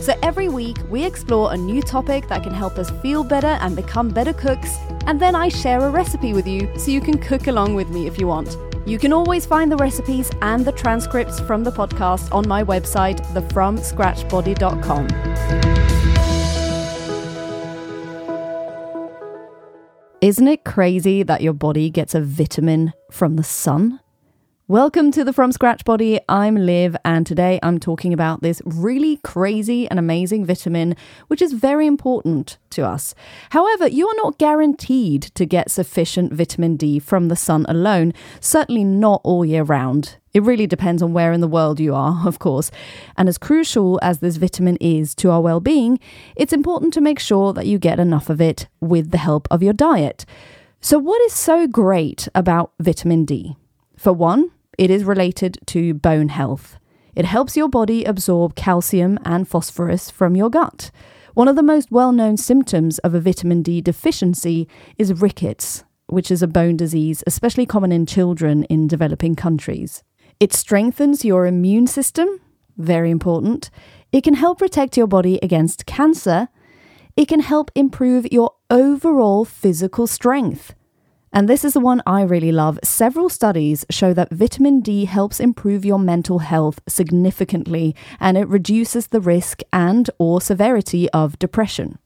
So every week, we explore a new topic that can help us feel better and become better cooks, and then I share a recipe with you so you can cook along with me if you want. You can always find the recipes and the transcripts from the podcast on my website, thefromscratchbody.com. Isn't it crazy that your body gets a vitamin from the sun? Welcome to the From Scratch Body. I'm Liv, and today I'm talking about this really crazy and amazing vitamin, which is very important to us. However, you are not guaranteed to get sufficient vitamin D from the sun alone, certainly not all year round. It really depends on where in the world you are, of course. And as crucial as this vitamin is to our well being, it's important to make sure that you get enough of it with the help of your diet. So, what is so great about vitamin D? For one, it is related to bone health. It helps your body absorb calcium and phosphorus from your gut. One of the most well known symptoms of a vitamin D deficiency is rickets, which is a bone disease especially common in children in developing countries. It strengthens your immune system, very important. It can help protect your body against cancer. It can help improve your overall physical strength. And this is the one I really love. Several studies show that vitamin D helps improve your mental health significantly and it reduces the risk and or severity of depression.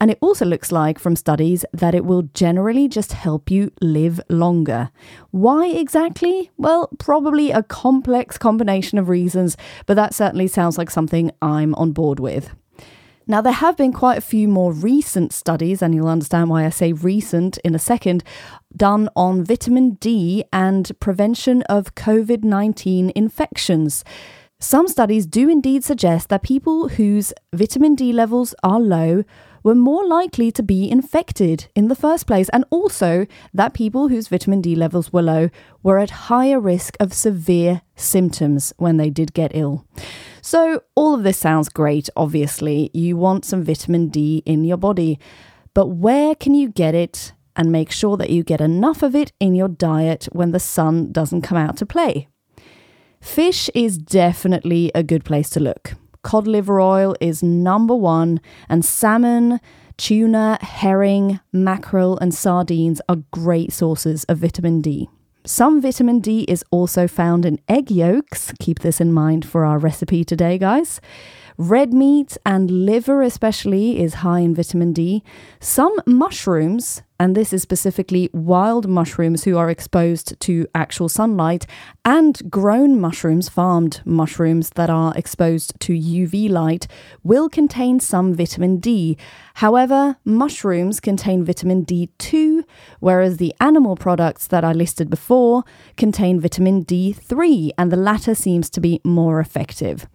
And it also looks like from studies that it will generally just help you live longer. Why exactly? Well, probably a complex combination of reasons, but that certainly sounds like something I'm on board with. Now, there have been quite a few more recent studies, and you'll understand why I say recent in a second, done on vitamin D and prevention of COVID 19 infections. Some studies do indeed suggest that people whose vitamin D levels are low were more likely to be infected in the first place, and also that people whose vitamin D levels were low were at higher risk of severe symptoms when they did get ill. So, all of this sounds great, obviously. You want some vitamin D in your body, but where can you get it and make sure that you get enough of it in your diet when the sun doesn't come out to play? Fish is definitely a good place to look cod liver oil is number one, and salmon, tuna, herring, mackerel, and sardines are great sources of vitamin D. Some vitamin D is also found in egg yolks. Keep this in mind for our recipe today, guys. Red meat and liver, especially, is high in vitamin D. Some mushrooms, and this is specifically wild mushrooms who are exposed to actual sunlight, and grown mushrooms, farmed mushrooms that are exposed to UV light, will contain some vitamin D. However, mushrooms contain vitamin D2, whereas the animal products that I listed before contain vitamin D3, and the latter seems to be more effective.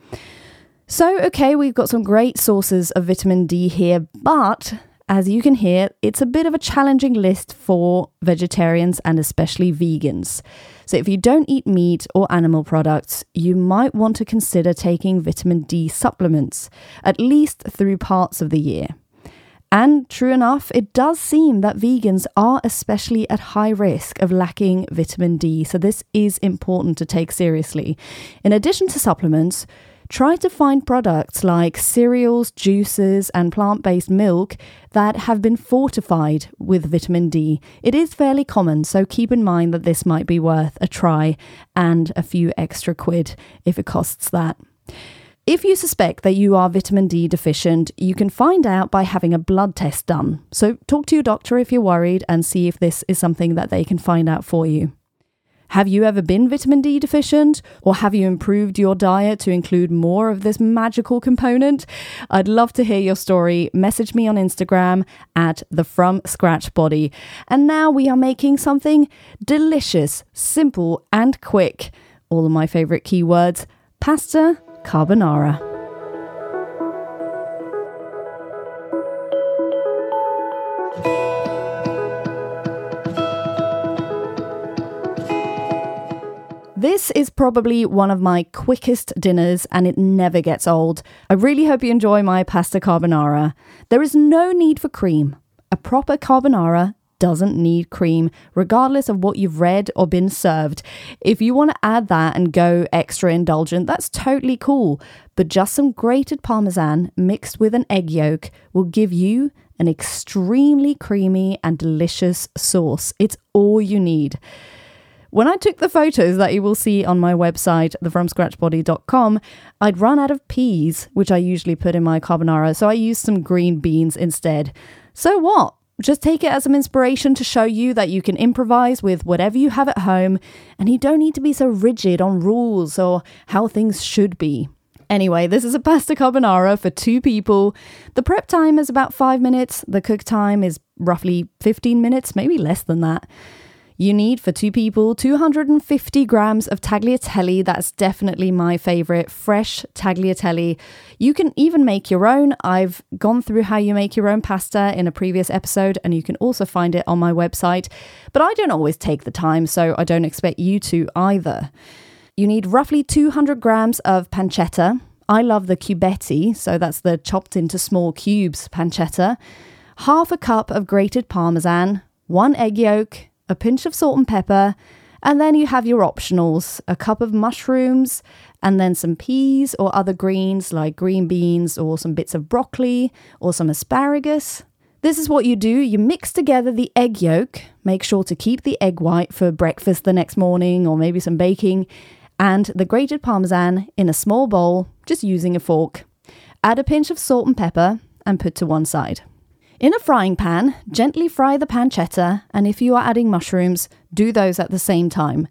So, okay, we've got some great sources of vitamin D here, but as you can hear, it's a bit of a challenging list for vegetarians and especially vegans. So, if you don't eat meat or animal products, you might want to consider taking vitamin D supplements, at least through parts of the year. And true enough, it does seem that vegans are especially at high risk of lacking vitamin D, so this is important to take seriously. In addition to supplements, try to find products like cereals, juices, and plant based milk that have been fortified with vitamin D. It is fairly common, so keep in mind that this might be worth a try and a few extra quid if it costs that. If you suspect that you are vitamin D deficient, you can find out by having a blood test done. So, talk to your doctor if you're worried and see if this is something that they can find out for you. Have you ever been vitamin D deficient? Or have you improved your diet to include more of this magical component? I'd love to hear your story. Message me on Instagram at the From Scratch Body. And now we are making something delicious, simple, and quick. All of my favorite keywords pasta carbonara. This is probably one of my quickest dinners and it never gets old. I really hope you enjoy my pasta carbonara. There is no need for cream. A proper carbonara doesn't need cream, regardless of what you've read or been served. If you want to add that and go extra indulgent, that's totally cool. But just some grated parmesan mixed with an egg yolk will give you an extremely creamy and delicious sauce. It's all you need. When I took the photos that you will see on my website, thefromscratchbody.com, I'd run out of peas, which I usually put in my carbonara, so I used some green beans instead. So what? Just take it as some inspiration to show you that you can improvise with whatever you have at home, and you don't need to be so rigid on rules or how things should be. Anyway, this is a pasta carbonara for two people. The prep time is about five minutes, the cook time is roughly 15 minutes, maybe less than that. You need for two people 250 grams of tagliatelle. That's definitely my favorite, fresh tagliatelle. You can even make your own. I've gone through how you make your own pasta in a previous episode, and you can also find it on my website. But I don't always take the time, so I don't expect you to either. You need roughly 200 grams of pancetta. I love the cubetti, so that's the chopped into small cubes pancetta. Half a cup of grated parmesan, one egg yolk, a pinch of salt and pepper, and then you have your optionals a cup of mushrooms, and then some peas or other greens like green beans or some bits of broccoli or some asparagus. This is what you do you mix together the egg yolk, make sure to keep the egg white for breakfast the next morning or maybe some baking, and the grated parmesan in a small bowl, just using a fork. Add a pinch of salt and pepper and put to one side. In a frying pan, gently fry the pancetta, and if you are adding mushrooms, do those at the same time.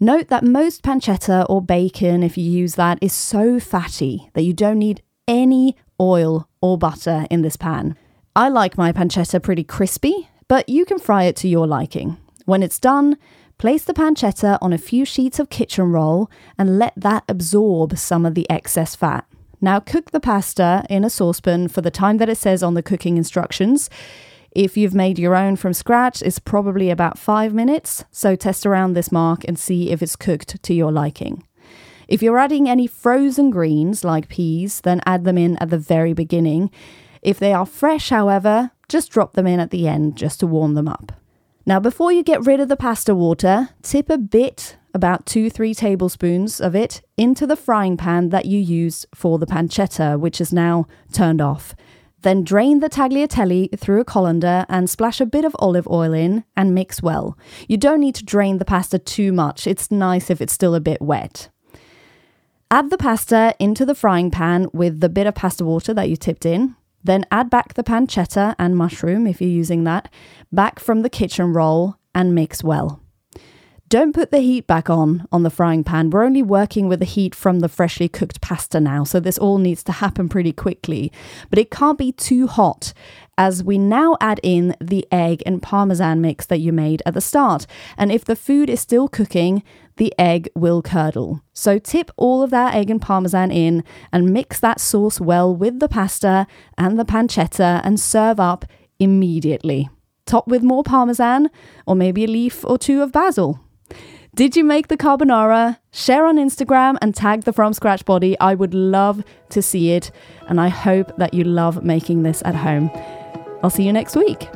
Note that most pancetta or bacon, if you use that, is so fatty that you don't need any oil or butter in this pan. I like my pancetta pretty crispy, but you can fry it to your liking. When it's done, place the pancetta on a few sheets of kitchen roll and let that absorb some of the excess fat. Now cook the pasta in a saucepan for the time that it says on the cooking instructions. If you've made your own from scratch, it's probably about five minutes, so test around this mark and see if it's cooked to your liking. If you're adding any frozen greens like peas, then add them in at the very beginning. If they are fresh, however, just drop them in at the end just to warm them up. Now, before you get rid of the pasta water, tip a bit about two, three tablespoons of it into the frying pan that you used for the pancetta, which is now turned off. Then drain the tagliatelle through a colander and splash a bit of olive oil in and mix well. You don't need to drain the pasta too much, it's nice if it's still a bit wet. Add the pasta into the frying pan with the bit of pasta water that you tipped in. Then add back the pancetta and mushroom if you're using that, back from the kitchen roll and mix well. Don't put the heat back on on the frying pan. We're only working with the heat from the freshly cooked pasta now, so this all needs to happen pretty quickly. But it can't be too hot as we now add in the egg and parmesan mix that you made at the start. And if the food is still cooking, the egg will curdle. So tip all of that egg and parmesan in and mix that sauce well with the pasta and the pancetta and serve up immediately. Top with more parmesan or maybe a leaf or two of basil. Did you make the carbonara? Share on Instagram and tag the From Scratch Body. I would love to see it, and I hope that you love making this at home. I'll see you next week.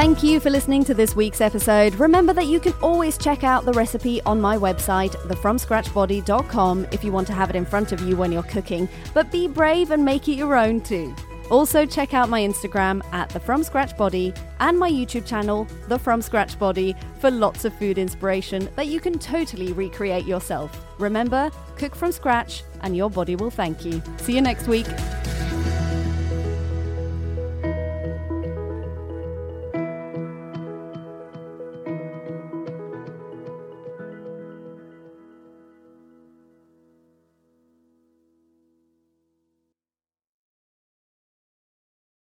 Thank you for listening to this week's episode. Remember that you can always check out the recipe on my website, thefromscratchbody.com, if you want to have it in front of you when you're cooking, but be brave and make it your own too. Also, check out my Instagram at the From Scratch Body and my YouTube channel, The From Scratch Body, for lots of food inspiration that you can totally recreate yourself. Remember, cook from scratch and your body will thank you. See you next week.